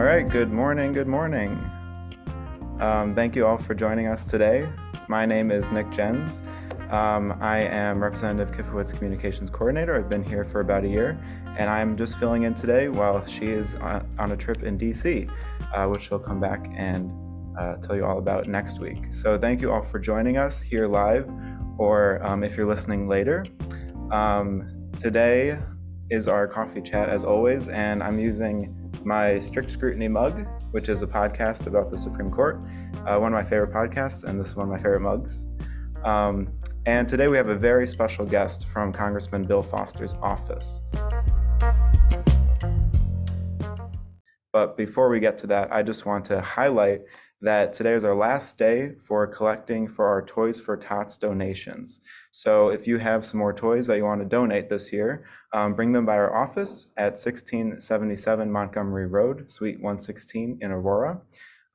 All right, good morning, good morning. Um, thank you all for joining us today. My name is Nick Jenz. Um, I am Representative Kifowit's Communications Coordinator. I've been here for about a year, and I'm just filling in today while she is on, on a trip in DC, uh, which she'll come back and uh, tell you all about next week. So, thank you all for joining us here live, or um, if you're listening later. Um, today is our coffee chat, as always, and I'm using my Strict Scrutiny mug, which is a podcast about the Supreme Court, uh, one of my favorite podcasts, and this is one of my favorite mugs. Um, and today we have a very special guest from Congressman Bill Foster's office. But before we get to that, I just want to highlight that today is our last day for collecting for our Toys for Tots donations. So if you have some more toys that you want to donate this year, um, bring them by our office at 1677 Montgomery Road, Suite 116 in Aurora,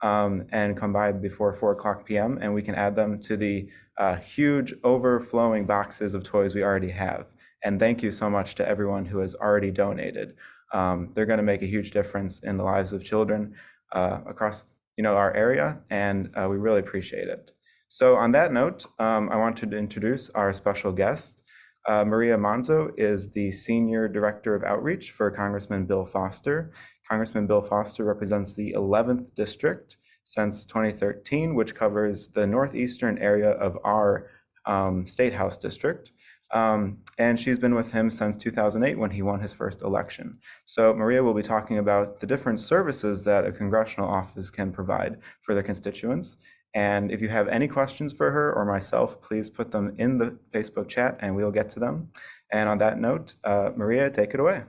um, and come by before 4 o'clock p.m. and we can add them to the uh, huge overflowing boxes of toys we already have. And thank you so much to everyone who has already donated. Um, they're going to make a huge difference in the lives of children uh, across you know, our area, and uh, we really appreciate it. So on that note, um, I wanted to introduce our special guest. Uh, Maria Manzo is the Senior Director of Outreach for Congressman Bill Foster. Congressman Bill Foster represents the 11th District since 2013, which covers the northeastern area of our um, State House District. Um, and she's been with him since 2008 when he won his first election. So Maria will be talking about the different services that a congressional office can provide for their constituents. And if you have any questions for her or myself, please put them in the Facebook chat and we'll get to them. And on that note, uh, Maria, take it away.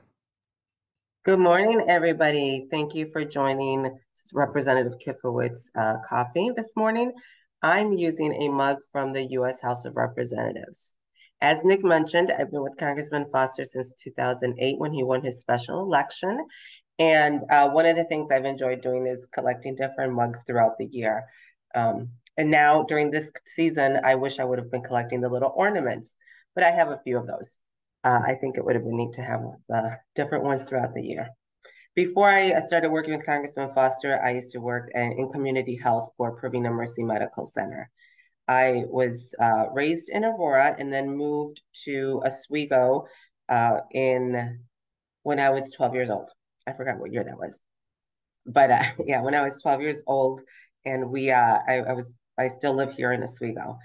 Good morning, everybody. Thank you for joining Representative Kifowit's uh, Coffee this morning. I'm using a mug from the U.S. House of Representatives. As Nick mentioned, I've been with Congressman Foster since 2008 when he won his special election. And uh, one of the things I've enjoyed doing is collecting different mugs throughout the year. Um, and now during this season, I wish I would have been collecting the little ornaments, but I have a few of those. Uh, I think it would have been neat to have uh, different ones throughout the year. Before I started working with Congressman Foster, I used to work in community health for Provena Mercy Medical Center. I was uh, raised in Aurora and then moved to Oswego uh, in when I was 12 years old. I forgot what year that was, but uh, yeah, when I was 12 years old, and we, uh, I, I, was, I still live here in Oswego.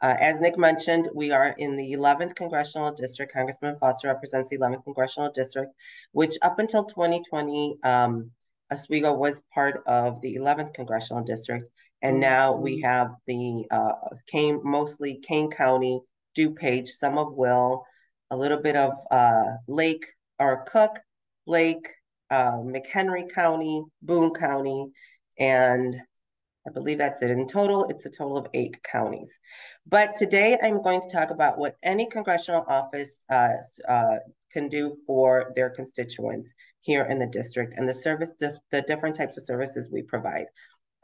Uh, as Nick mentioned, we are in the 11th Congressional District. Congressman Foster represents the 11th Congressional District, which up until 2020, um, Oswego was part of the 11th Congressional District. And now we mm-hmm. have the uh, Kane, mostly Kane County, DuPage, some of Will, a little bit of uh, Lake or Cook, Lake, uh, McHenry County, Boone County, and I believe that's it. In total, it's a total of eight counties. But today I'm going to talk about what any congressional office uh, uh, can do for their constituents here in the district and the service, the different types of services we provide.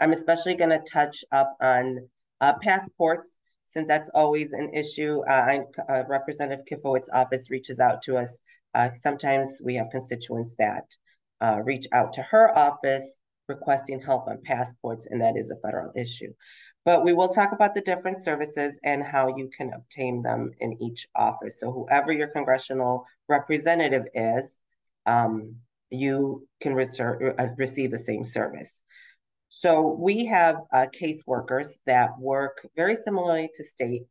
I'm especially going to touch up on uh, passports, since that's always an issue. Uh, uh, Representative Kifowit's office reaches out to us. Uh, sometimes we have constituents that uh, reach out to her office requesting help on passports, and that is a federal issue. But we will talk about the different services and how you can obtain them in each office. So whoever your congressional representative is, um, you can uh, receive the same service. So we have uh, caseworkers that work very similarly to state,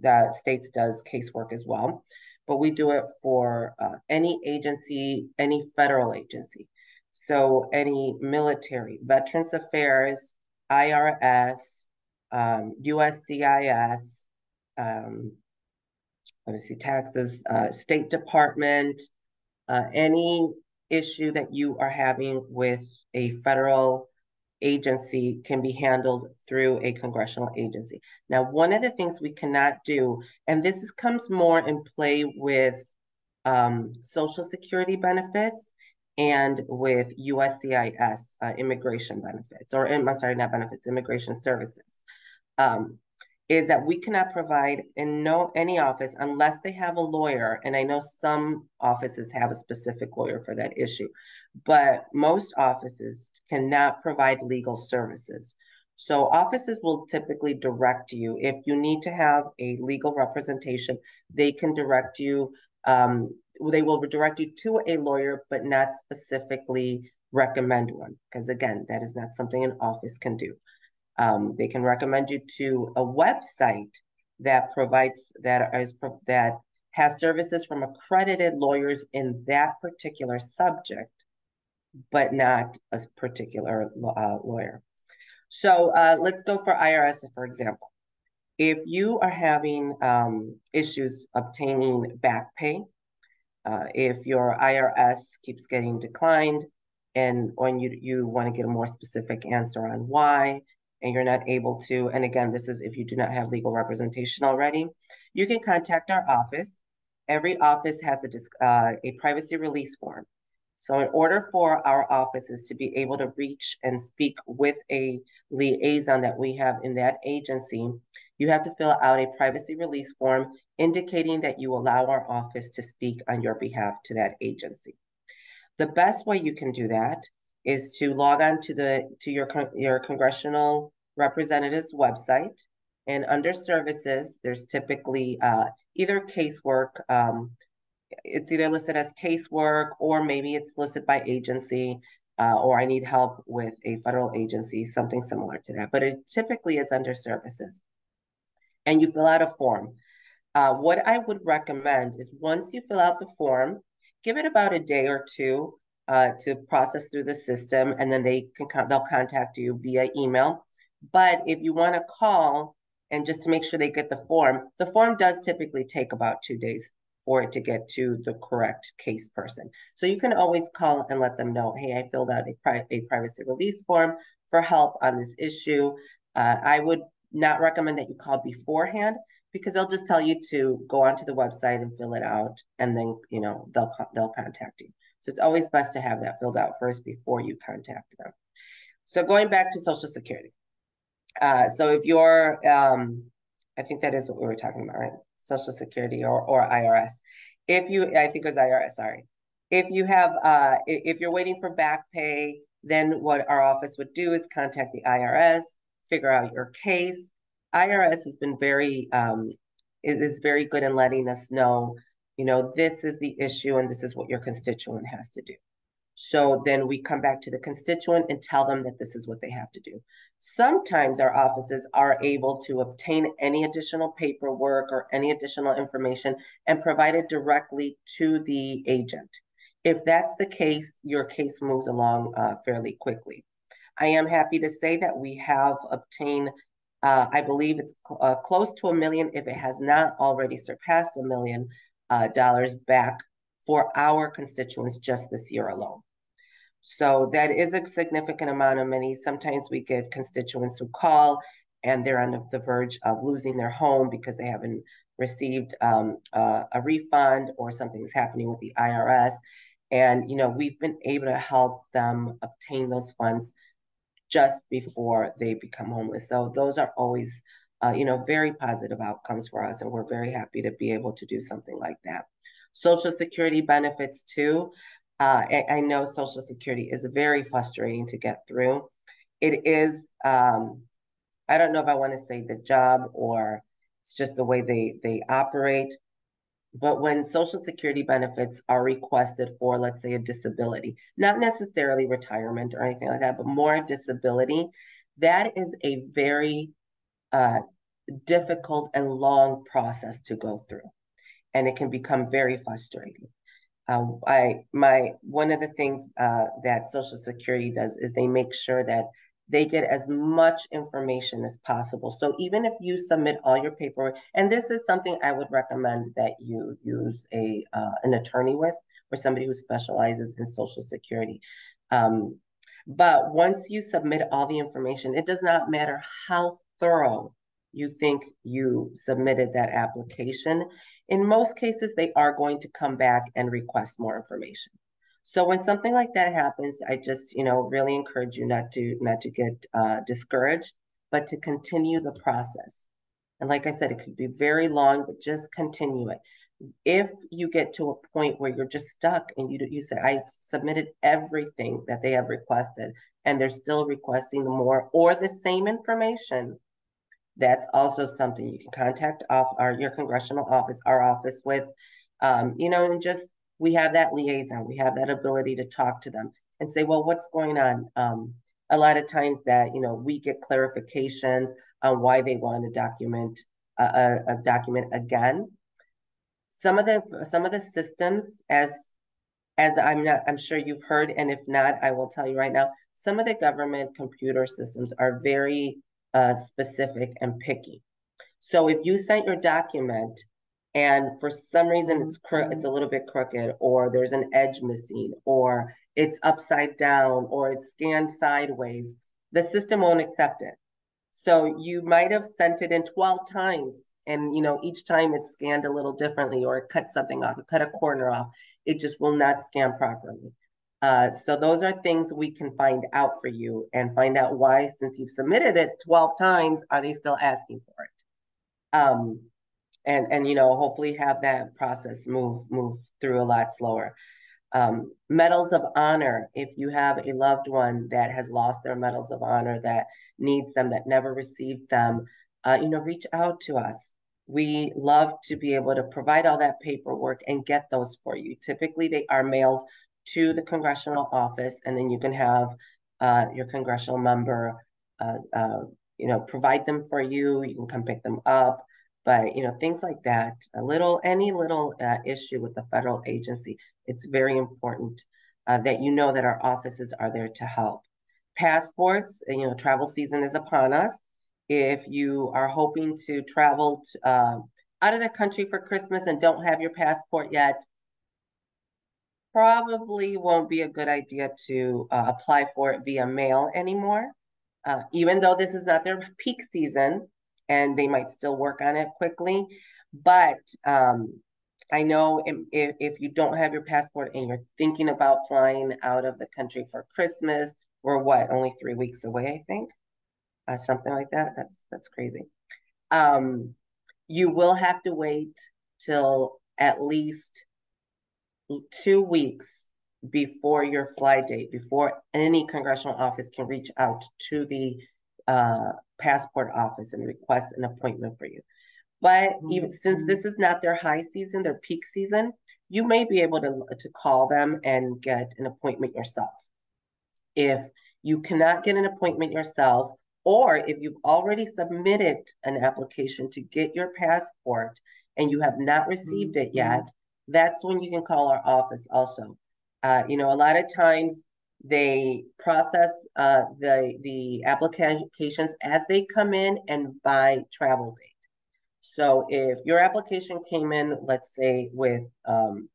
that states does casework as well, but we do it for uh, any agency, any federal agency. So any military, Veterans Affairs, IRS, um, USCIS, um, see, taxes, uh, State Department, uh, any issue that you are having with a federal agency can be handled through a congressional agency. Now, one of the things we cannot do, and this is, comes more in play with um, Social Security benefits and with USCIS uh, immigration benefits, or I'm sorry, not benefits, immigration services. Um, is that we cannot provide in no any office unless they have a lawyer and i know some offices have a specific lawyer for that issue but most offices cannot provide legal services. So offices will typically direct you. If you need to have a legal representation they can direct you um, they will direct you to a lawyer but not specifically recommend one because again that is not something an office can do. Um, they can recommend you to a website that provides that is that has services from accredited lawyers in that particular subject, but not a particular uh, lawyer. So uh, let's go for IRS, for example. If you are having um, issues obtaining back pay, uh, if your IRS keeps getting declined, and when you you want to get a more specific answer on why, and you're not able to, and again, this is if you do not have legal representation already, you can contact our office. Every office has a, uh, a privacy release form. So in order for our offices to be able to reach and speak with a liaison that we have in that agency, you have to fill out a privacy release form indicating that you allow our office to speak on your behalf to that agency. The best way you can do that is to log on to the to your your congressional representative's website, and under services, there's typically uh, either casework. Um, it's either listed as casework or maybe it's listed by agency, uh, or I need help with a federal agency, something similar to that. But it typically is under services, and you fill out a form. Uh, what I would recommend is once you fill out the form, give it about a day or two uh, to process through the system, and then they can they'll contact you via email. But if you want to call and just to make sure they get the form, the form does typically take about two days for it to get to the correct case person. So you can always call and let them know, hey, I filled out a, pri- a privacy release form for help on this issue. Uh, I would not recommend that you call beforehand because they'll just tell you to go onto the website and fill it out, and then you know they'll they'll contact you. So it's always best to have that filled out first before you contact them. So going back to Social Security. Uh, so if you're, um, I think that is what we were talking about, right? Social Security or, or IRS. If you, I think it was IRS, sorry. If you have, uh, if you're waiting for back pay, then what our office would do is contact the IRS, figure out your case. IRS has been very, um, is very good in letting us know you know, this is the issue and this is what your constituent has to do. So then we come back to the constituent and tell them that this is what they have to do. Sometimes our offices are able to obtain any additional paperwork or any additional information and provide it directly to the agent. If that's the case, your case moves along uh, fairly quickly. I am happy to say that we have obtained, uh, I believe it's cl uh, close to a million, if it has not already surpassed a million, uh, dollars back for our constituents just this year alone. So that is a significant amount of money. Sometimes we get constituents who call and they're on the verge of losing their home because they haven't received um, uh, a refund or something's happening with the IRS. And, you know, we've been able to help them obtain those funds just before they become homeless. So those are always uh, you know, very positive outcomes for us. And we're very happy to be able to do something like that. Social Security benefits too. Uh, I, I, know Social Security is very frustrating to get through. It is, um, I don't know if I want to say the job or it's just the way they, they operate. But when Social Security benefits are requested for, let's say, a disability, not necessarily retirement or anything like that, but more disability, that is a very uh, difficult and long process to go through, and it can become very frustrating. Uh, I my one of the things uh, that Social Security does is they make sure that they get as much information as possible. So even if you submit all your paperwork, and this is something I would recommend that you use a uh, an attorney with or somebody who specializes in Social Security. Um, but once you submit all the information, it does not matter how thorough you think you submitted that application. In most cases, they are going to come back and request more information. So when something like that happens, I just, you know, really encourage you not to not to get uh, discouraged, but to continue the process. And like I said, it could be very long, but just continue it. If you get to a point where you're just stuck and you you say I've submitted everything that they have requested and they're still requesting more or the same information, that's also something you can contact off our your congressional office, our office with, um, you know, and just we have that liaison, we have that ability to talk to them and say, well, what's going on? Um, a lot of times that you know we get clarifications on why they want to document a, a document again. Some of the some of the systems, as as I'm not, I'm sure you've heard, and if not, I will tell you right now. Some of the government computer systems are very uh, specific and picky. So if you sent your document and for some reason it's it's a little bit crooked, or there's an edge missing, or it's upside down, or it's scanned sideways, the system won't accept it. So you might have sent it in 12 times and you know each time it's scanned a little differently or it cut something off, it cut a corner off. It just will not scan properly. Uh, so those are things we can find out for you and find out why, since you've submitted it 12 times, are they still asking for it? Um, and and you know hopefully have that process move move through a lot slower. Um, medals of honor, if you have a loved one that has lost their medals of honor, that needs them, that never received them, uh, you know, reach out to us. We love to be able to provide all that paperwork and get those for you. Typically, they are mailed to the congressional office, and then you can have uh, your congressional member, uh, uh, you know, provide them for you. You can come pick them up, but you know, things like that. A little, any little uh, issue with the federal agency, it's very important uh, that you know that our offices are there to help. Passports, you know, travel season is upon us. If you are hoping to travel to, uh, out of the country for Christmas and don't have your passport yet, probably won't be a good idea to uh, apply for it via mail anymore. Uh, even though this is not their peak season and they might still work on it quickly. But um, I know if, if you don't have your passport and you're thinking about flying out of the country for Christmas, we're what, only three weeks away, I think? Uh, something like that. That's that's crazy. Um, you will have to wait till at least two weeks before your flight date, before any congressional office can reach out to the uh, passport office and request an appointment for you. But even since mm-hmm. this is not their high season, their peak season, you may be able to, to call them and get an appointment yourself. If you cannot get an appointment yourself, or if you've already submitted an application to get your passport and you have not received mm-hmm. it yet, that's when you can call our office also. Uh, you know, a lot of times they process uh, the the applications as they come in and by travel date. So if your application came in, let's say with, um,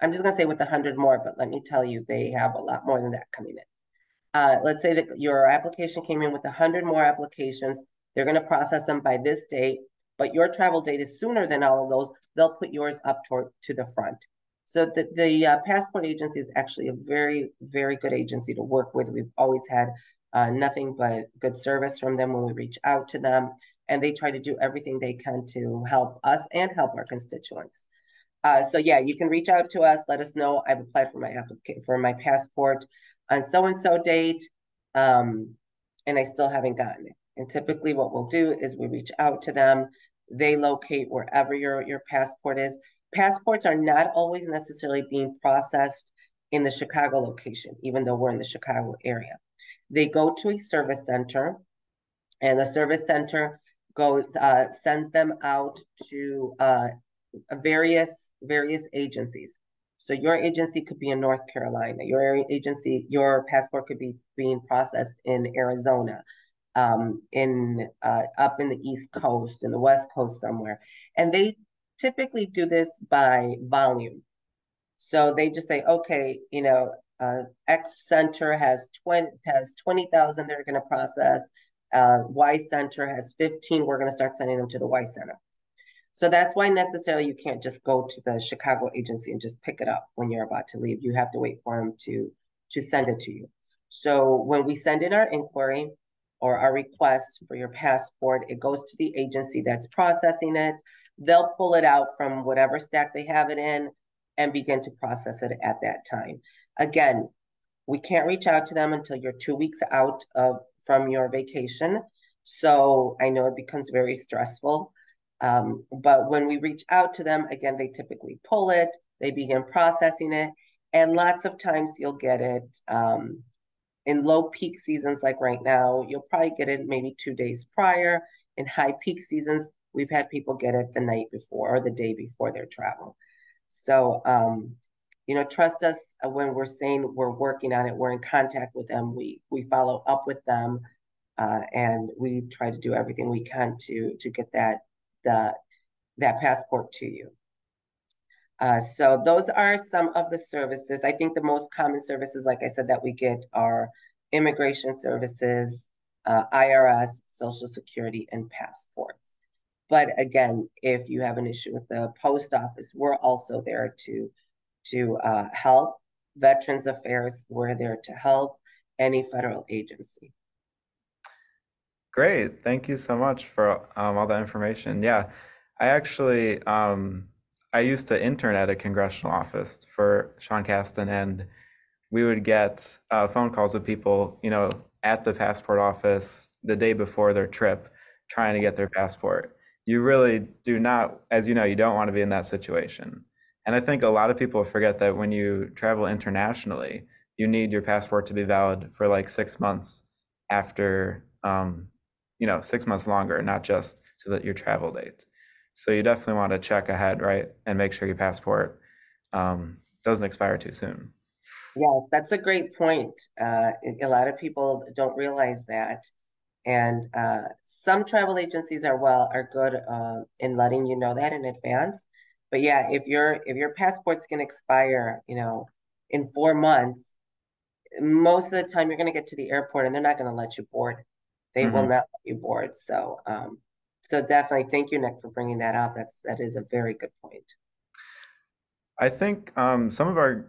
I'm just gonna say with a hundred more, but let me tell you, they have a lot more than that coming in. Uh, let's say that your application came in with a hundred more applications. They're gonna process them by this date, but your travel date is sooner than all of those. They'll put yours up toward to the front. So the, the uh, passport agency is actually a very, very good agency to work with. We've always had uh, nothing but good service from them when we reach out to them and they try to do everything they can to help us and help our constituents. Uh, so yeah, you can reach out to us. Let us know. I've applied for my application for my passport on so and so date, um, and I still haven't gotten it. And typically, what we'll do is we reach out to them. They locate wherever your your passport is. Passports are not always necessarily being processed in the Chicago location, even though we're in the Chicago area. They go to a service center, and the service center goes uh, sends them out to uh, various various agencies. So your agency could be in North Carolina. Your agency, your passport could be being processed in Arizona, um, in uh, up in the East Coast, in the West Coast somewhere, and they typically do this by volume. So they just say, okay, you know, uh, X center has twenty has twenty thousand they're going to process uh, Y Center has 15. We're going to start sending them to the Y Center. So that's why necessarily you can't just go to the Chicago agency and just pick it up when you're about to leave. You have to wait for them to to send it to you. So when we send in our inquiry, or a request for your passport, it goes to the agency that's processing it. They'll pull it out from whatever stack they have it in and begin to process it at that time. Again, we can't reach out to them until you're two weeks out of from your vacation. So I know it becomes very stressful. Um, but when we reach out to them, again, they typically pull it, they begin processing it, and lots of times you'll get it um, in low peak seasons like right now. You'll probably get it maybe two days prior. In high peak seasons, we've had people get it the night before or the day before their travel. So, um, you know, trust us when we're saying we're working on it. We're in contact with them. We we follow up with them, uh, and we try to do everything we can to to get that the that passport to you. Uh, so those are some of the services. I think the most common services, like I said, that we get are immigration services, uh, IRS, Social Security, and passports. But again, if you have an issue with the post office, we're also there to to uh, help. Veterans Affairs, we're there to help any federal agency. Great. Thank you so much for um, all that information. Yeah, I actually um, I used to intern at a congressional office for Sean Casten, and we would get uh, phone calls with people, you know, at the passport office the day before their trip, trying to get their passport. You really do not, as you know, you don't want to be in that situation. And I think a lot of people forget that when you travel internationally, you need your passport to be valid for like six months after, um, you know, six months longer, not just to that your travel date. So you definitely want to check ahead, right, and make sure your passport um, doesn't expire too soon. Yeah, that's a great point. Uh, a lot of people don't realize that, and uh, some travel agencies are well are good uh, in letting you know that in advance. But yeah, if your if your passport's gonna expire, you know, in four months, most of the time you're gonna get to the airport and they're not gonna let you board. They mm-hmm. will not let you board. So um, so definitely thank you, Nick, for bringing that up. That's that is a very good point. I think um, some of our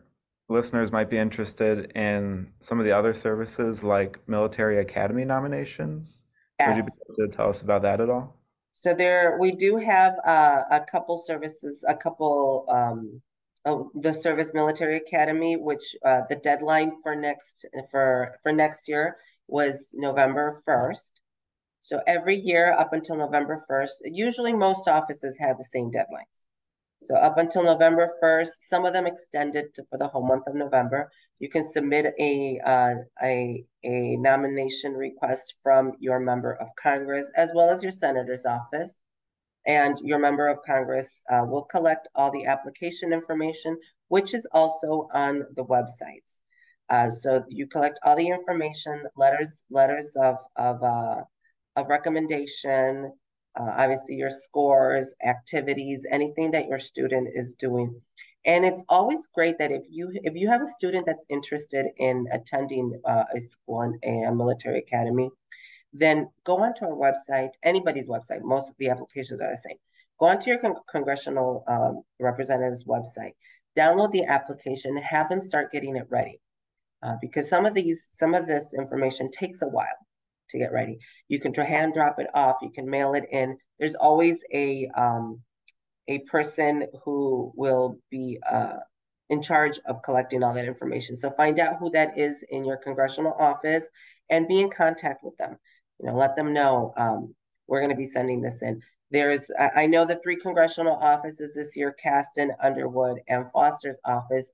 listeners might be interested in some of the other services like military academy nominations. Yes. Would you be able to tell us about that at all? So there, we do have uh, a couple services, a couple, um, oh, the Service Military Academy, which uh, the deadline for next for for next year was November first. So every year up until November first, usually most offices have the same deadlines. So up until November 1st, some of them extended to, for the whole month of November. You can submit a, uh, a, a nomination request from your member of Congress as well as your senator's office. And your member of Congress uh, will collect all the application information, which is also on the websites. Uh, so you collect all the information, letters, letters of, of, uh, of recommendation, uh, obviously your scores, activities, anything that your student is doing. And it's always great that if you if you have a student that's interested in attending uh, a school and a military academy, then go onto our website, anybody's website. Most of the applications are the same. Go onto your con congressional um, representative's website, download the application, have them start getting it ready. Uh, because some of these, some of this information takes a while to get ready. You can hand drop it off. You can mail it in. There's always a um, a person who will be uh, in charge of collecting all that information. So find out who that is in your congressional office and be in contact with them. You know, let them know um, we're going to be sending this in. There's, I know the three congressional offices this year, Casten, Underwood, and Foster's office,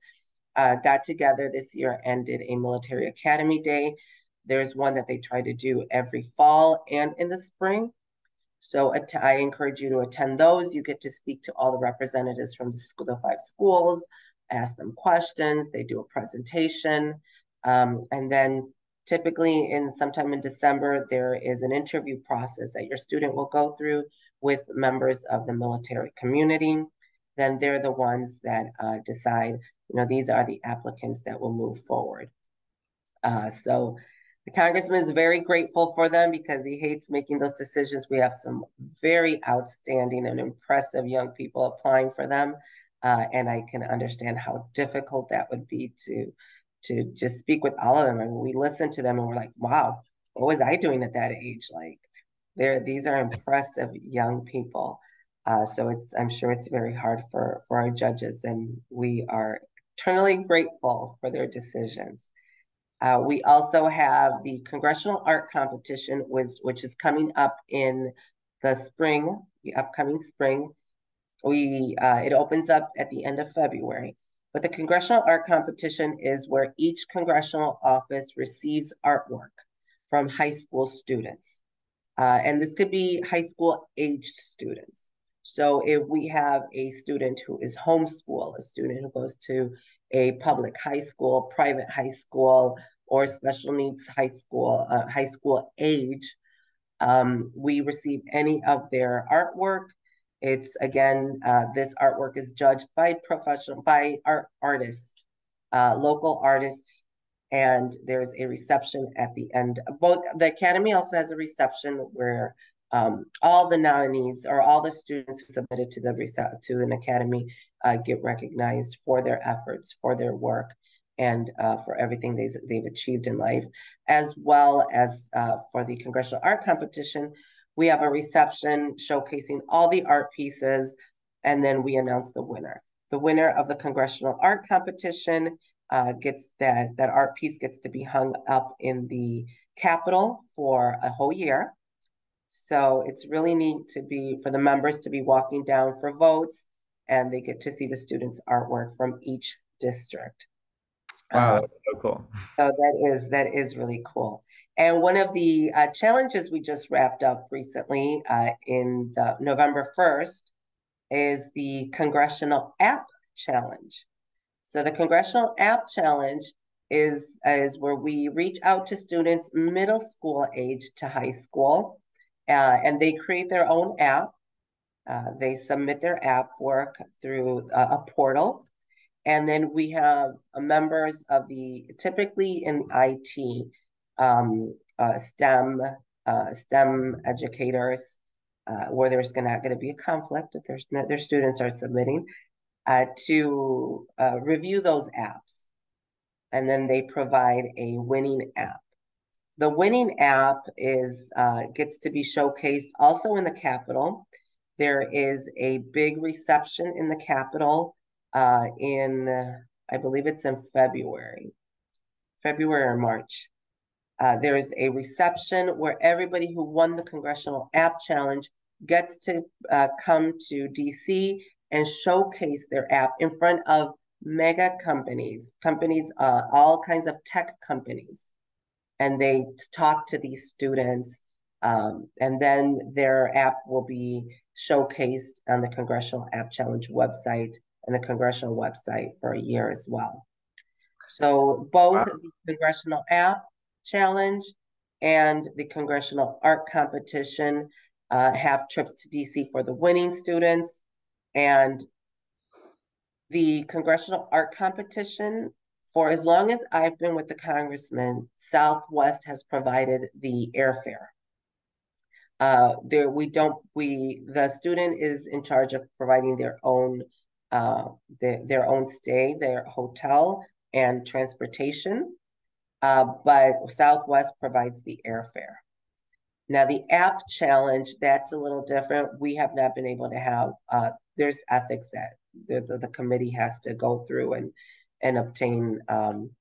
uh, got together this year and did a military academy day. There's one that they try to do every fall and in the spring. So I encourage you to attend those. You get to speak to all the representatives from the, school, the five schools, ask them questions. They do a presentation. Um, and then typically in sometime in December, there is an interview process that your student will go through with members of the military community. Then they're the ones that uh, decide, you know, these are the applicants that will move forward. Uh, so the congressman is very grateful for them because he hates making those decisions. We have some very outstanding and impressive young people applying for them. Uh, and I can understand how difficult that would be to to just speak with all of them. I and mean, we listen to them and we're like, wow, what was I doing at that age? Like, there, these are impressive young people. Uh, so it's, I'm sure it's very hard for for our judges, and we are eternally grateful for their decisions. Uh, we also have the Congressional Art Competition, which, which is coming up in the spring, the upcoming spring. We uh, it opens up at the end of February. But the Congressional Art Competition is where each congressional office receives artwork from high school students. Uh, and this could be high school aged students. So if we have a student who is homeschool, a student who goes to a public high school, private high school, or special needs high school, uh, high school age, um, we receive any of their artwork. It's again, uh, this artwork is judged by professional, by art artists, uh, local artists, and there's a reception at the end. Both the academy also has a reception where um, all the nominees or all the students who submitted to the to an academy uh, get recognized for their efforts, for their work, and uh, for everything they've, they've achieved in life, as well as uh, for the Congressional Art Competition. We have a reception showcasing all the art pieces, and then we announce the winner. The winner of the Congressional Art Competition uh, gets that, that art piece gets to be hung up in the Capitol for a whole year. So it's really neat to be for the members to be walking down for votes and they get to see the students' artwork from each district. Wow, that's so cool. So that is that is really cool. And one of the uh, challenges we just wrapped up recently uh, in the November 1st is the Congressional App Challenge. So the Congressional App Challenge is, is where we reach out to students middle school age to high school, uh, and they create their own app. Uh, they submit their app work through a, a portal and then we have uh, members of the, typically in IT, um, uh, STEM, uh, STEM educators, uh, where there's gonna, gonna be a conflict if there's no, their students are submitting, uh, to uh, review those apps. And then they provide a winning app. The winning app is gets to be showcased also in the Capitol. There is a big reception in the Capitol uh, in, I believe it's in February, February or March. Uh, there is a reception where everybody who won the Congressional App Challenge gets to uh, come to DC and showcase their app in front of mega companies, companies, uh, all kinds of tech companies. And they talk to these students, um, and then their app will be showcased on the Congressional App Challenge website and the congressional website for a year as well. So both wow. the Congressional App Challenge and the Congressional Art Competition uh, have trips to DC for the winning students. And the Congressional Art Competition, for as long as I've been with the congressman, Southwest has provided the airfare. Uh, there we don't we the student is in charge of providing their own uh, the, their own stay, their hotel, and transportation. Uh, but Southwest provides the airfare. Now, the app challenge, that's a little different. We have not been able to have, uh, there's ethics that the, the, the, committee has to go through and, and obtain, um,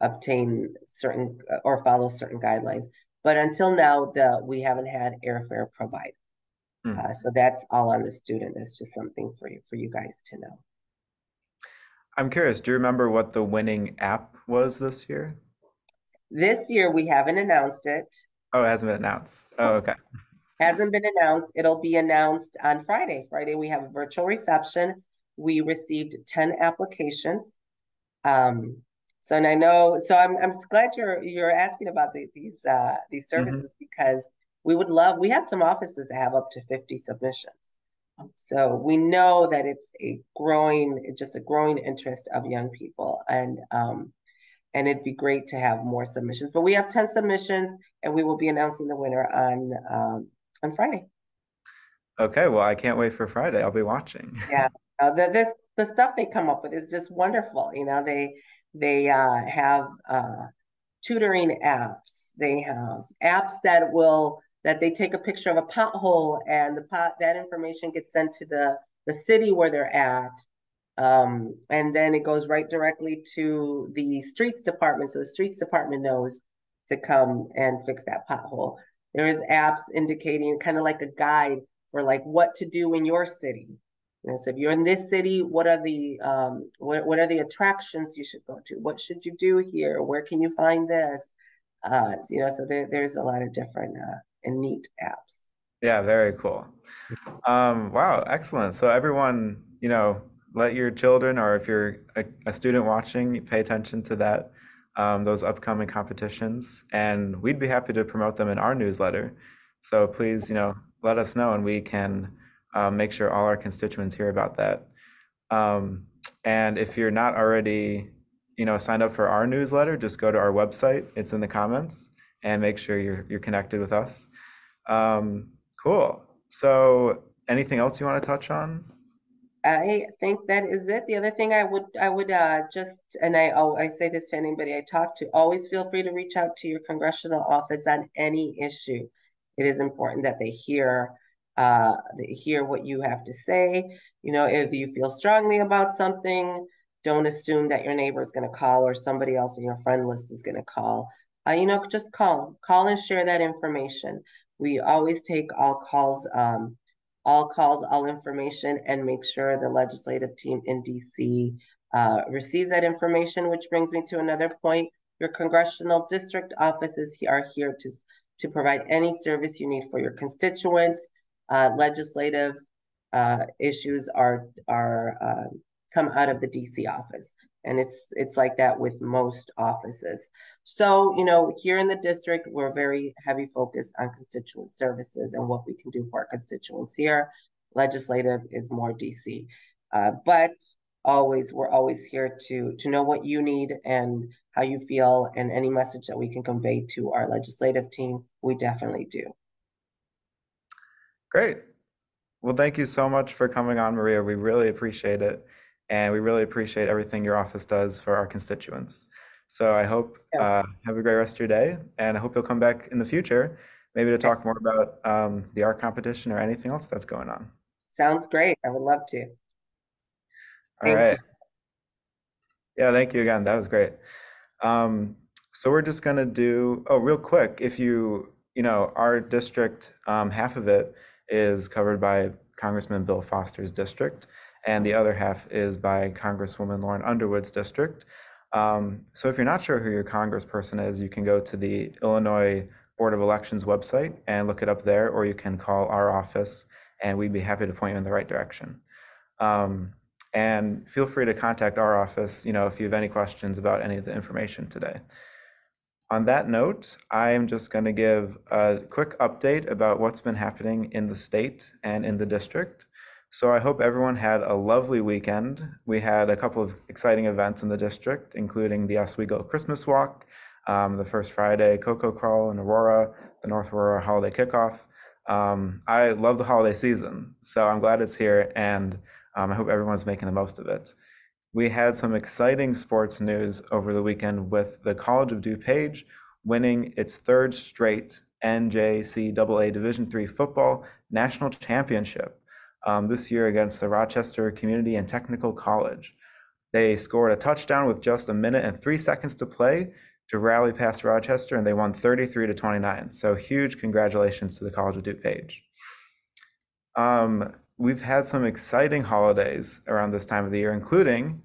obtain certain or follow certain guidelines. But until now, the, we haven't had airfare provided. Hmm. Uh, so that's all on the student. That's just something for you for you guys to know. I'm curious. Do you remember what the winning app was this year? This year we haven't announced it. Oh, it hasn't been announced. Oh, okay. Hasn't been announced. It'll be announced on Friday. Friday we have a virtual reception. We received ten applications. Um, so and I know. So I'm I'm glad you're you're asking about the, these uh, these mm-hmm. services mm-hmm. because we would love, we have some offices that have up to 50 submissions. So we know that it's a growing, just a growing interest of young people. And um, and it'd be great to have more submissions. But we have 10 submissions and we will be announcing the winner on um, on Friday. Okay, well, I can't wait for Friday. I'll be watching. yeah, uh, the this the stuff they come up with is just wonderful. You know, they they uh, have uh, tutoring apps. They have apps that will that they take a picture of a pothole and the pot that information gets sent to the the city where they're at. Um, and then it goes right directly to the streets department. So the streets department knows to come and fix that pothole. There's apps indicating kind of like a guide for like what to do in your city. And if you're in this city, what are the um, what, what are the attractions you should go to? What should you do here? Where can you find this? Uh, you know, so there, there's a lot of different uh, and neat apps. Yeah, very cool. Um, wow, excellent. So everyone, you know, let your children, or if you're a, a student watching, pay attention to that, um, those upcoming competitions, and we'd be happy to promote them in our newsletter. So please, you know, let us know, and we can um, make sure all our constituents hear about that. Um, and if you're not already, you know, signed up for our newsletter, just go to our website. It's in the comments, and make sure you're you're connected with us. Um, cool. So, anything else you want to touch on? I think that is it. The other thing I would I would uh, just and I oh, I say this to anybody I talk to, always feel free to reach out to your congressional office on any issue. It is important that they hear uh, hear what you have to say. You know, if you feel strongly about something, don't assume that your neighbor is going to call or somebody else in your friend list is going to call. Uh, you know, just call, call and share that information. We always take all calls, um, all calls, all information, and make sure the legislative team in DC uh, receives that information. Which brings me to another point: your congressional district offices are here to to provide any service you need for your constituents. Uh, legislative uh, issues are are uh, come out of the DC office. And it's it's like that with most offices. So you know here in the district we're very heavy focused on constituent services and what we can do for our constituents here. Legislative is more dc uh, but always we're always here to to know what you need and how you feel and any message that we can convey to our legislative team we definitely do great well thank you so much for coming on maria we really appreciate it and we really appreciate everything your office does for our constituents. So I hope yeah. uh, have a great rest of your day, and I hope you'll come back in the future, maybe to talk more about um, the art competition or anything else that's going on. Sounds great. I would love to. All thank right. You. Yeah, thank you again. That was great. Um, so we're just gonna do. Oh, real quick, if you you know our district, um, half of it is covered by Congressman Bill Foster's district and the other half is by Congresswoman Lauren Underwood's district. Um, so if you're not sure who your congressperson is, you can go to the Illinois Board of Elections website and look it up there, or you can call our office and we'd be happy to point you in the right direction. Um, and feel free to contact our office, you know, if you have any questions about any of the information today. On that note, I am just going to give a quick update about what's been happening in the state and in the district. So I hope everyone had a lovely weekend. We had a couple of exciting events in the district, including the Oswego Christmas Walk, um, the first Friday Cocoa Crawl in Aurora, the North Aurora Holiday Kickoff. Um, I love the holiday season, so I'm glad it's here, and um, I hope everyone's making the most of it. We had some exciting sports news over the weekend with the College of DuPage winning its third straight NJCAA Division III football national championship um, this year against the Rochester Community and Technical College. They scored a touchdown with just a minute and three seconds to play to rally past Rochester, and they won 33 to 29. So huge congratulations to the College of DuPage. Um, we've had some exciting holidays around this time of the year, including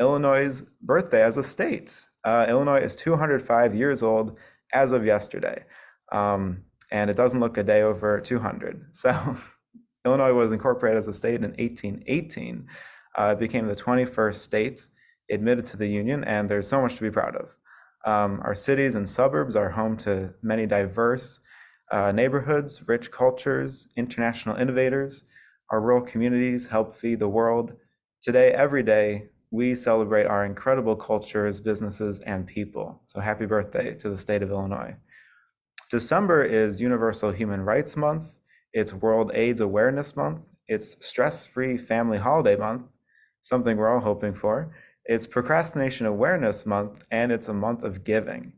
Illinois' birthday as a state. Uh, Illinois is 205 years old as of yesterday, um, and it doesn't look a day over 200. So Illinois was incorporated as a state in 1818. Uh, it became the 21st state admitted to the Union, and there's so much to be proud of. Um, our cities and suburbs are home to many diverse uh, neighborhoods, rich cultures, international innovators. Our rural communities help feed the world. Today, every day, we celebrate our incredible cultures, businesses, and people. So happy birthday to the state of Illinois. December is Universal Human Rights Month. It's World AIDS Awareness Month. It's Stress Free Family Holiday Month, something we're all hoping for. It's Procrastination Awareness Month, and it's a month of giving.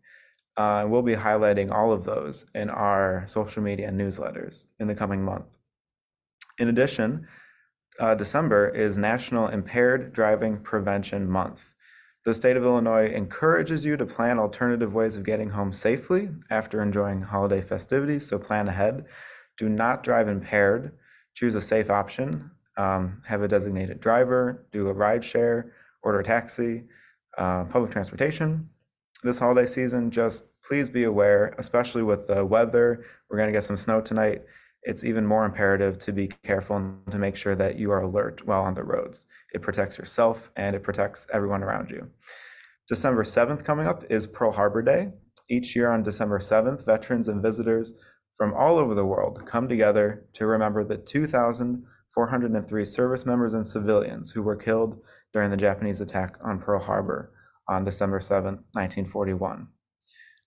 Uh, and we'll be highlighting all of those in our social media newsletters in the coming month. In addition, uh, December is National Impaired Driving Prevention Month. The state of Illinois encourages you to plan alternative ways of getting home safely after enjoying holiday festivities, so plan ahead. Do not drive impaired. Choose a safe option. Um, have a designated driver, do a ride share, order a taxi, uh, public transportation. This holiday season, just please be aware, especially with the weather. We're going to get some snow tonight it's even more imperative to be careful and to make sure that you are alert while on the roads. It protects yourself and it protects everyone around you. December 7th coming up is Pearl Harbor Day. Each year on December 7th, veterans and visitors from all over the world come together to remember the 2,403 service members and civilians who were killed during the Japanese attack on Pearl Harbor on December 7th, 1941.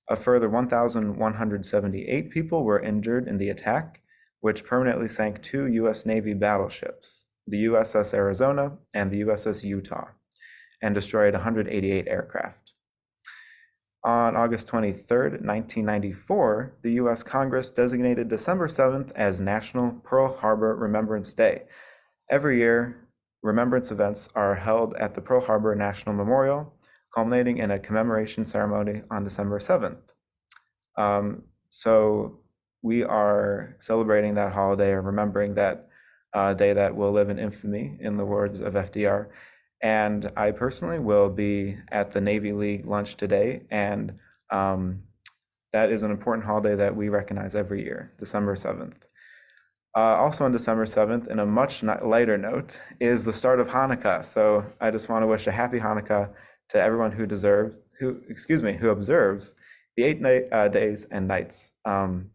A further 1,178 people were injured in the attack, which permanently sank two U.S. Navy battleships, the USS Arizona and the USS Utah, and destroyed 188 aircraft. On August 23, 1994, the U.S. Congress designated December 7th as National Pearl Harbor Remembrance Day. Every year, remembrance events are held at the Pearl Harbor National Memorial, culminating in a commemoration ceremony on December 7th. Um, so we are celebrating that holiday or remembering that uh, day that will live in infamy, in the words of FDR. And I personally will be at the Navy League lunch today, and um, that is an important holiday that we recognize every year, December 7th. Uh, also on December 7th, in a much lighter note, is the start of Hanukkah. So I just want to wish a happy Hanukkah to everyone who deserves, who excuse me, who observes the eight night, uh, days and nights. Um,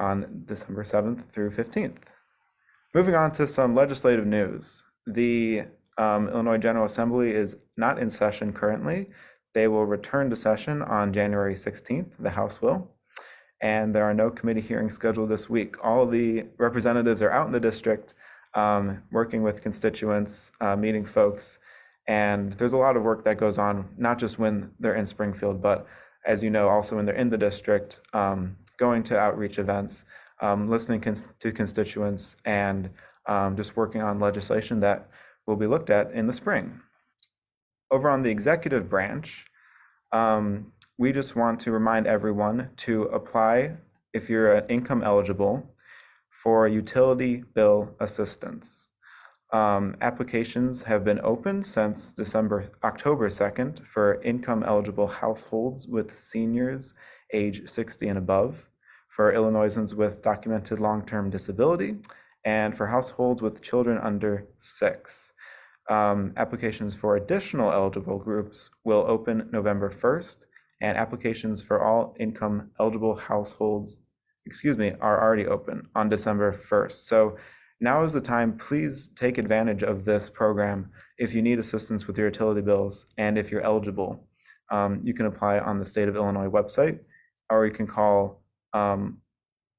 on December 7th through 15th. Moving on to some legislative news. The um, Illinois General Assembly is not in session currently. They will return to session on January 16th, the House will. And there are no committee hearings scheduled this week. All the representatives are out in the district um, working with constituents, uh, meeting folks. And there's a lot of work that goes on, not just when they're in Springfield, but as you know, also when they're in the district, um, going to outreach events, um, listening cons- to constituents, and um, just working on legislation that will be looked at in the spring. Over on the executive branch, um, we just want to remind everyone to apply if you're income eligible for utility bill assistance. Um, applications have been open since December, October 2nd for income eligible households with seniors age 60 and above for Illinoisans with documented long-term disability and for households with children under six. Um, applications for additional eligible groups will open November 1st, and applications for all income eligible households, excuse me, are already open on December 1st. So now is the time. Please take advantage of this program if you need assistance with your utility bills and if you're eligible. Um, you can apply on the state of Illinois website, or you can call um,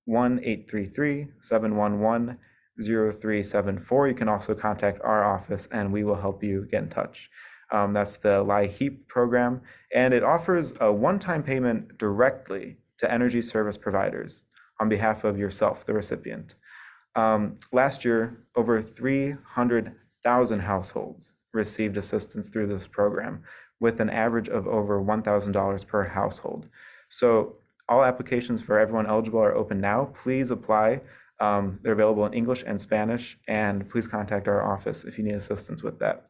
1-833-711-0374. You can also contact our office and we will help you get in touch. Um, that's the LIHEAP program, and it offers a one-time payment directly to energy service providers on behalf of yourself, the recipient. Um, last year, over 300,000 households received assistance through this program with an average of over $1,000 per household. So all applications for everyone eligible are open now. Please apply. Um, they're available in English and Spanish, and please contact our office if you need assistance with that.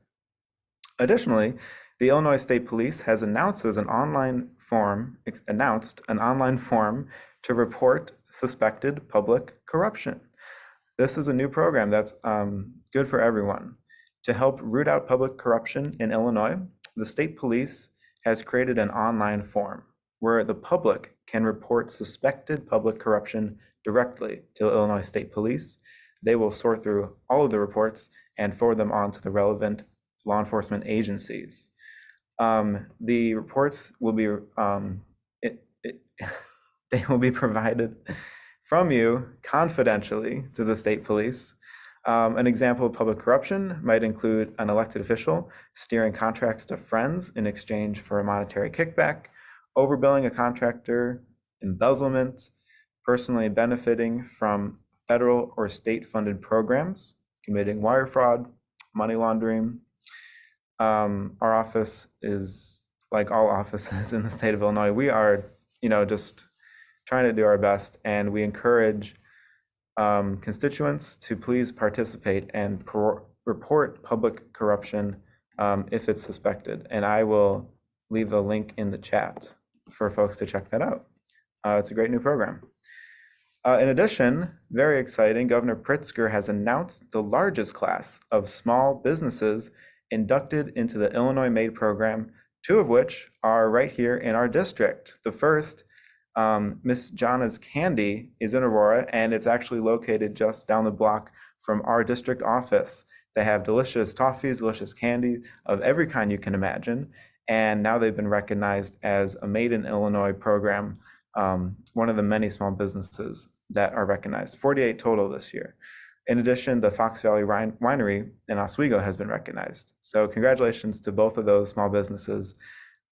Additionally, the Illinois State Police has announced an online form announced an online form to report suspected public corruption. This is a new program that's um, good for everyone. To help root out public corruption in Illinois, the state police has created an online form where the public can report suspected public corruption directly to Illinois State Police. They will sort through all of the reports and forward them on to the relevant law enforcement agencies. Um, the reports will be um, it, it, they will be provided from you confidentially to the state police. Um, an example of public corruption might include an elected official steering contracts to friends in exchange for a monetary kickback, overbilling a contractor, embezzlement, personally benefiting from federal or state-funded programs, committing wire fraud, money laundering. Um, our office is like all offices in the state of Illinois. We are, you know, just trying to do our best, and we encourage um, constituents to please participate and pro- report public corruption um, if it's suspected. And I will leave the link in the chat for folks to check that out. Uh, it's a great new program. Uh, in addition, very exciting, Governor Pritzker has announced the largest class of small businesses inducted into the Illinois Made program, two of which are right here in our district. The first, um, Miss Jana's Candy, is in Aurora, and it's actually located just down the block from our district office. They have delicious toffees, delicious candy of every kind you can imagine, and now they've been recognized as a Made in Illinois program um, one of the many small businesses that are recognized, 48 total this year. In addition, the Fox Valley Winery in Oswego has been recognized. So, congratulations to both of those small businesses.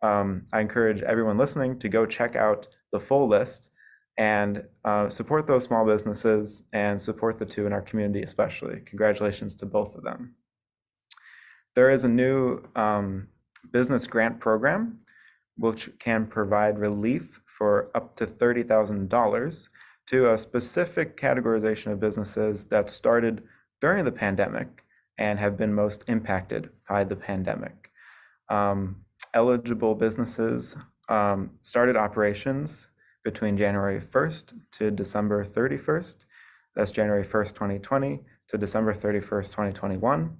Um, I encourage everyone listening to go check out the full list and uh, support those small businesses and support the two in our community, especially. Congratulations to both of them. There is a new um, business grant program which can provide relief for up to $30,000 to a specific categorization of businesses that started during the pandemic and have been most impacted by the pandemic. Um, eligible businesses um, started operations between January 1st to December 31st. That's January 1st, 2020 to December 31st, 2021.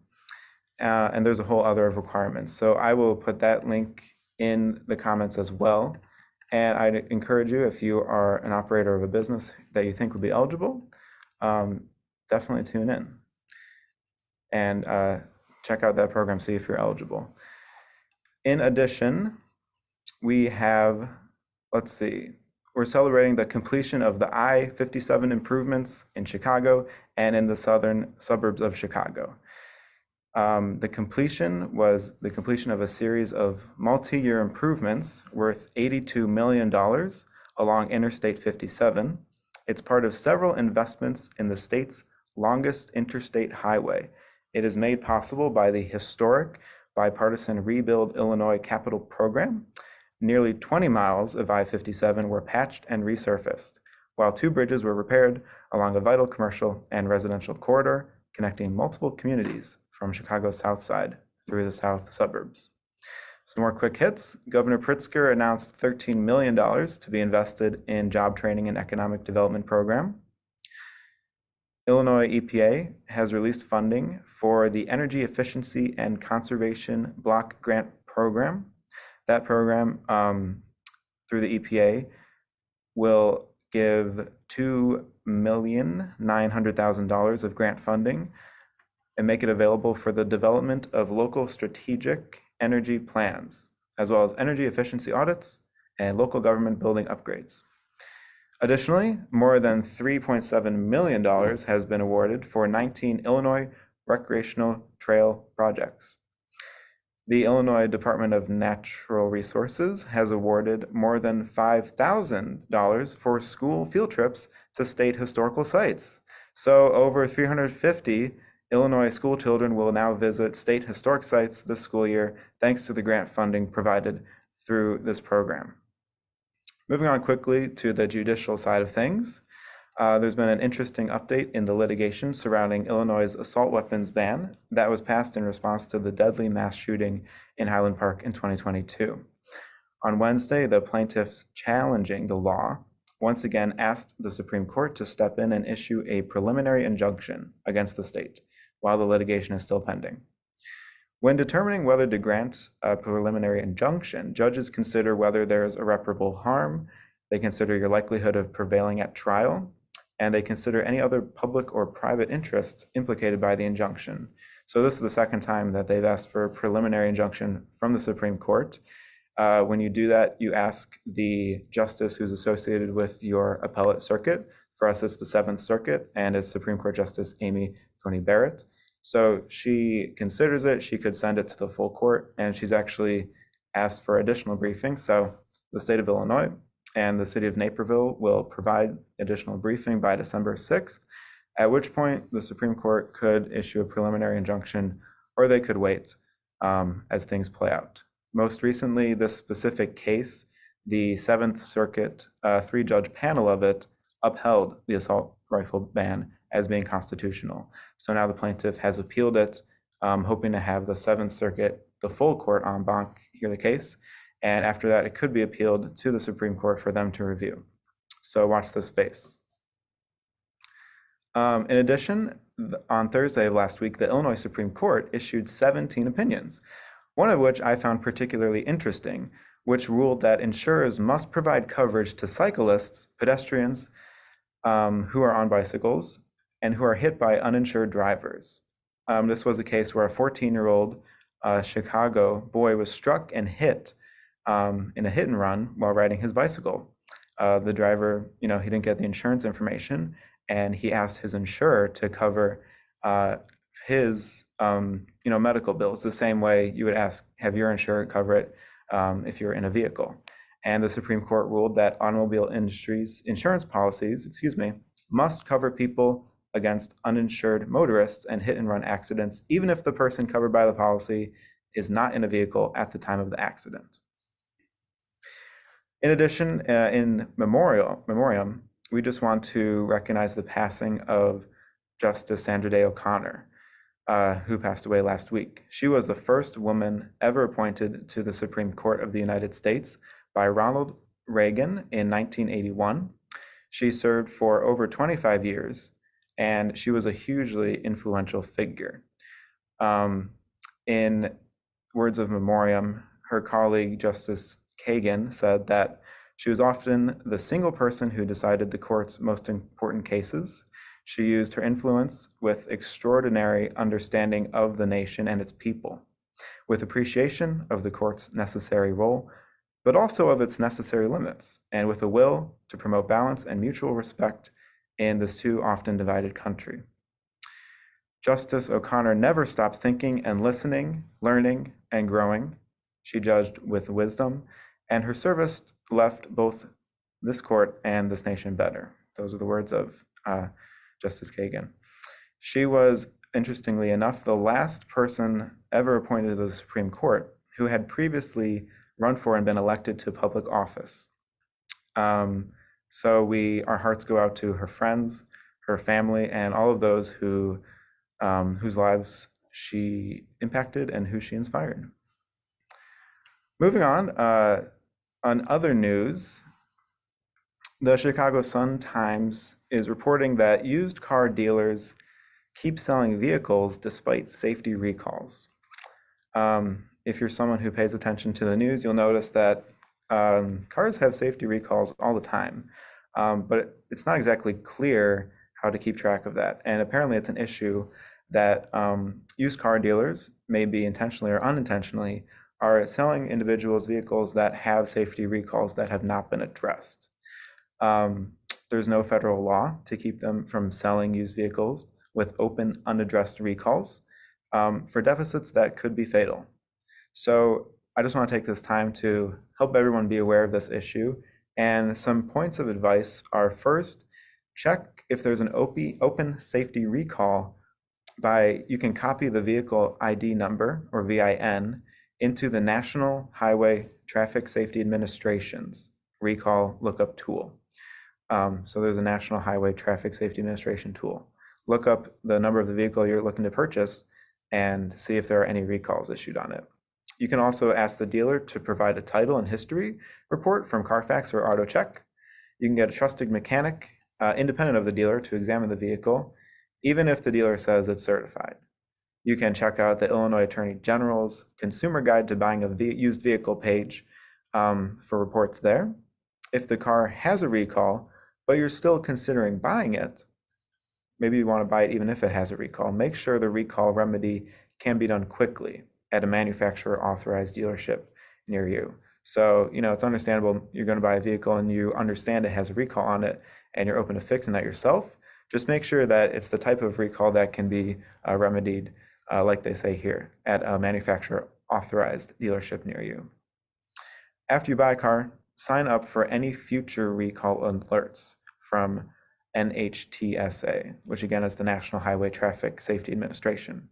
Uh, and there's a whole other of requirements. So I will put that link in the comments as well. And I'd encourage you, if you are an operator of a business that you think would be eligible, um, definitely tune in and uh, check out that program, see if you're eligible. In addition, we have, let's see, we're celebrating the completion of the I 57 improvements in Chicago and in the southern suburbs of Chicago. Um, the completion was the completion of a series of multi-year improvements worth $82 million along Interstate 57. It's part of several investments in the state's longest interstate highway. It is made possible by the historic bipartisan Rebuild Illinois Capital Program. Nearly 20 miles of I-57 were patched and resurfaced, while two bridges were repaired along a vital commercial and residential corridor connecting multiple communities from Chicago's south side through the south suburbs. Some more quick hits. Governor Pritzker announced $13 million to be invested in job training and economic development program. Illinois EPA has released funding for the Energy Efficiency and Conservation Block Grant Program. That program, um, through the EPA, will give $2,900,000 of grant funding and make it available for the development of local strategic energy plans, as well as energy efficiency audits and local government building upgrades. Additionally, more than $3.7 million has been awarded for 19 Illinois recreational trail projects. The Illinois Department of Natural Resources has awarded more than $5,000 for school field trips to state historical sites. So over 350 Illinois school children will now visit state historic sites this school year thanks to the grant funding provided through this program. Moving on quickly to the judicial side of things, uh, there's been an interesting update in the litigation surrounding Illinois' assault weapons ban that was passed in response to the deadly mass shooting in Highland Park in 2022. On Wednesday, the plaintiffs challenging the law once again asked the Supreme Court to step in and issue a preliminary injunction against the state while the litigation is still pending. When determining whether to grant a preliminary injunction, judges consider whether there is irreparable harm, they consider your likelihood of prevailing at trial, and they consider any other public or private interests implicated by the injunction. So this is the second time that they've asked for a preliminary injunction from the Supreme Court. Uh, when you do that, you ask the justice who's associated with your appellate circuit. For us, it's the Seventh Circuit, and it's Supreme Court Justice Amy Coney Barrett. So she considers it, she could send it to the full court, and she's actually asked for additional briefing. So the state of Illinois and the city of Naperville will provide additional briefing by December 6th, at which point the Supreme Court could issue a preliminary injunction or they could wait um, as things play out. Most recently, this specific case, the Seventh Circuit uh, three judge panel of it upheld the assault rifle ban as being constitutional. So now the plaintiff has appealed it, um, hoping to have the Seventh Circuit, the full court en banc, hear the case. And after that, it could be appealed to the Supreme Court for them to review. So watch this space. Um, in addition, on Thursday of last week, the Illinois Supreme Court issued 17 opinions, one of which I found particularly interesting, which ruled that insurers must provide coverage to cyclists, pedestrians um, who are on bicycles, and who are hit by uninsured drivers. Um, this was a case where a 14 year old uh, Chicago boy was struck and hit um, in a hit and run while riding his bicycle. Uh, the driver, you know, he didn't get the insurance information and he asked his insurer to cover uh, his, um, you know, medical bills the same way you would ask, have your insurer cover it um, if you're in a vehicle. And the Supreme Court ruled that automobile industries insurance policies, excuse me, must cover people against uninsured motorists and hit and run accidents, even if the person covered by the policy is not in a vehicle at the time of the accident. In addition, uh, in memorial, memoriam, we just want to recognize the passing of Justice Sandra Day O'Connor, uh, who passed away last week. She was the first woman ever appointed to the Supreme Court of the United States by Ronald Reagan in 1981. She served for over 25 years and she was a hugely influential figure. Um, in words of memoriam, her colleague Justice Kagan said that she was often the single person who decided the court's most important cases. She used her influence with extraordinary understanding of the nation and its people, with appreciation of the court's necessary role, but also of its necessary limits, and with a will to promote balance and mutual respect in this too often divided country. Justice O'Connor never stopped thinking and listening, learning, and growing. She judged with wisdom, and her service left both this court and this nation better. Those are the words of uh, Justice Kagan. She was, interestingly enough, the last person ever appointed to the Supreme Court who had previously run for and been elected to public office. Um, so we, our hearts go out to her friends, her family, and all of those who, um, whose lives she impacted and who she inspired. Moving on, uh, on other news, the Chicago Sun-Times is reporting that used car dealers keep selling vehicles despite safety recalls. Um, if you're someone who pays attention to the news, you'll notice that um, cars have safety recalls all the time, um, but it's not exactly clear how to keep track of that. And apparently, it's an issue that um, used car dealers, maybe intentionally or unintentionally, are selling individuals vehicles that have safety recalls that have not been addressed. Um, there's no federal law to keep them from selling used vehicles with open, unaddressed recalls um, for deficits that could be fatal. So I just want to take this time to help everyone be aware of this issue. And some points of advice are first, check if there's an open safety recall by, you can copy the vehicle ID number or VIN into the National Highway Traffic Safety Administration's recall lookup tool. Um, so there's a National Highway Traffic Safety Administration tool. Look up the number of the vehicle you're looking to purchase and see if there are any recalls issued on it. You can also ask the dealer to provide a title and history report from Carfax or AutoCheck. You can get a trusted mechanic, uh, independent of the dealer, to examine the vehicle, even if the dealer says it's certified. You can check out the Illinois Attorney General's Consumer Guide to Buying a Used Vehicle page um, for reports there. If the car has a recall, but you're still considering buying it, maybe you want to buy it even if it has a recall, make sure the recall remedy can be done quickly at a manufacturer authorized dealership near you. So, you know, it's understandable you're going to buy a vehicle and you understand it has a recall on it and you're open to fixing that yourself. Just make sure that it's the type of recall that can be uh, remedied, uh, like they say here, at a manufacturer authorized dealership near you. After you buy a car, sign up for any future recall alerts from NHTSA, which again is the National Highway Traffic Safety Administration.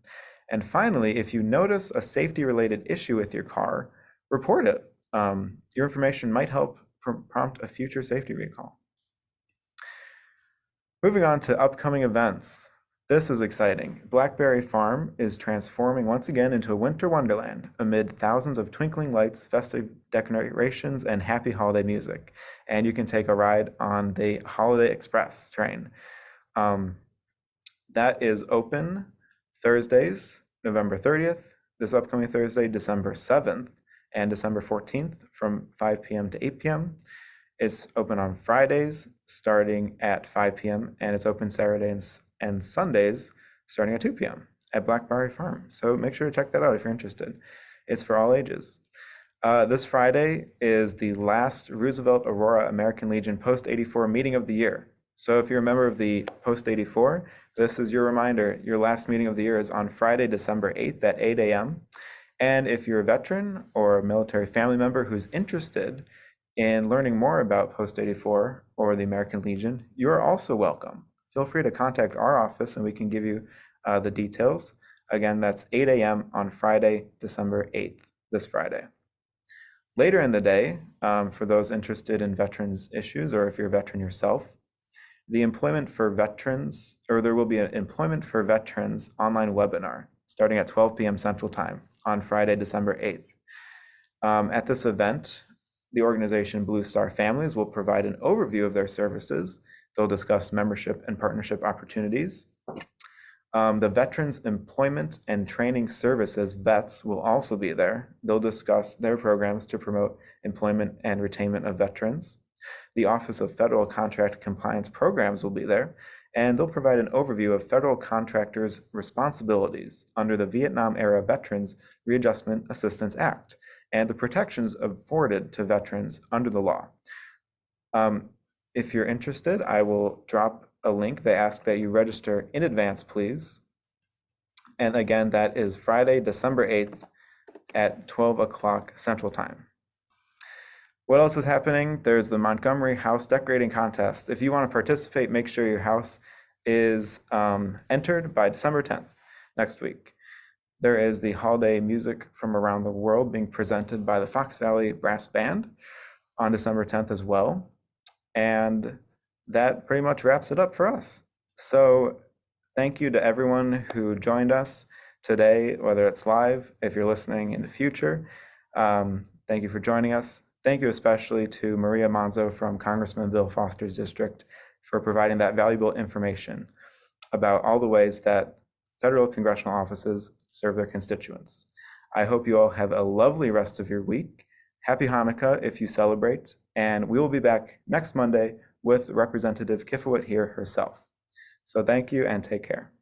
And finally, if you notice a safety related issue with your car, report it. Um, your information might help pr prompt a future safety recall. Moving on to upcoming events. This is exciting. Blackberry Farm is transforming once again into a winter wonderland amid thousands of twinkling lights, festive decorations, and happy holiday music. And you can take a ride on the Holiday Express train. Um, that is open Thursdays, November 30th, this upcoming Thursday, December 7th, and December 14th from 5 p.m. to 8 p.m. It's open on Fridays starting at 5 p.m. and it's open Saturdays and Sundays starting at 2 p.m. at Blackberry Farm. So make sure to check that out if you're interested. It's for all ages. Uh, this Friday is the last Roosevelt Aurora American Legion Post 84 meeting of the year. So if you're a member of the Post 84, this is your reminder. Your last meeting of the year is on Friday, December 8th at 8 a.m. And if you're a veteran or a military family member who's interested in learning more about Post 84 or the American Legion, you are also welcome feel free to contact our office and we can give you uh, the details. Again, that's 8 a.m. on Friday, December 8th, this Friday. Later in the day, um, for those interested in veterans issues or if you're a veteran yourself, the Employment for Veterans, or there will be an Employment for Veterans online webinar starting at 12 p.m. Central Time on Friday, December 8th. Um, at this event, the organization Blue Star Families will provide an overview of their services They'll discuss membership and partnership opportunities. Um, the Veterans Employment and Training Services, VETS, will also be there. They'll discuss their programs to promote employment and retainment of veterans. The Office of Federal Contract Compliance Programs will be there, and they'll provide an overview of federal contractors' responsibilities under the Vietnam era Veterans Readjustment Assistance Act and the protections afforded to veterans under the law. Um, if you're interested, I will drop a link. They ask that you register in advance, please. And again, that is Friday, December 8th at 12 o'clock Central Time. What else is happening? There's the Montgomery House Decorating Contest. If you want to participate, make sure your house is um, entered by December 10th, next week. There is the holiday music from around the world being presented by the Fox Valley Brass Band on December 10th as well. And that pretty much wraps it up for us. So thank you to everyone who joined us today, whether it's live, if you're listening in the future. Um, thank you for joining us. Thank you especially to Maria Manzo from Congressman Bill Foster's district for providing that valuable information about all the ways that federal congressional offices serve their constituents. I hope you all have a lovely rest of your week. Happy Hanukkah if you celebrate, and we will be back next Monday with Representative Kifowit here herself. So thank you and take care.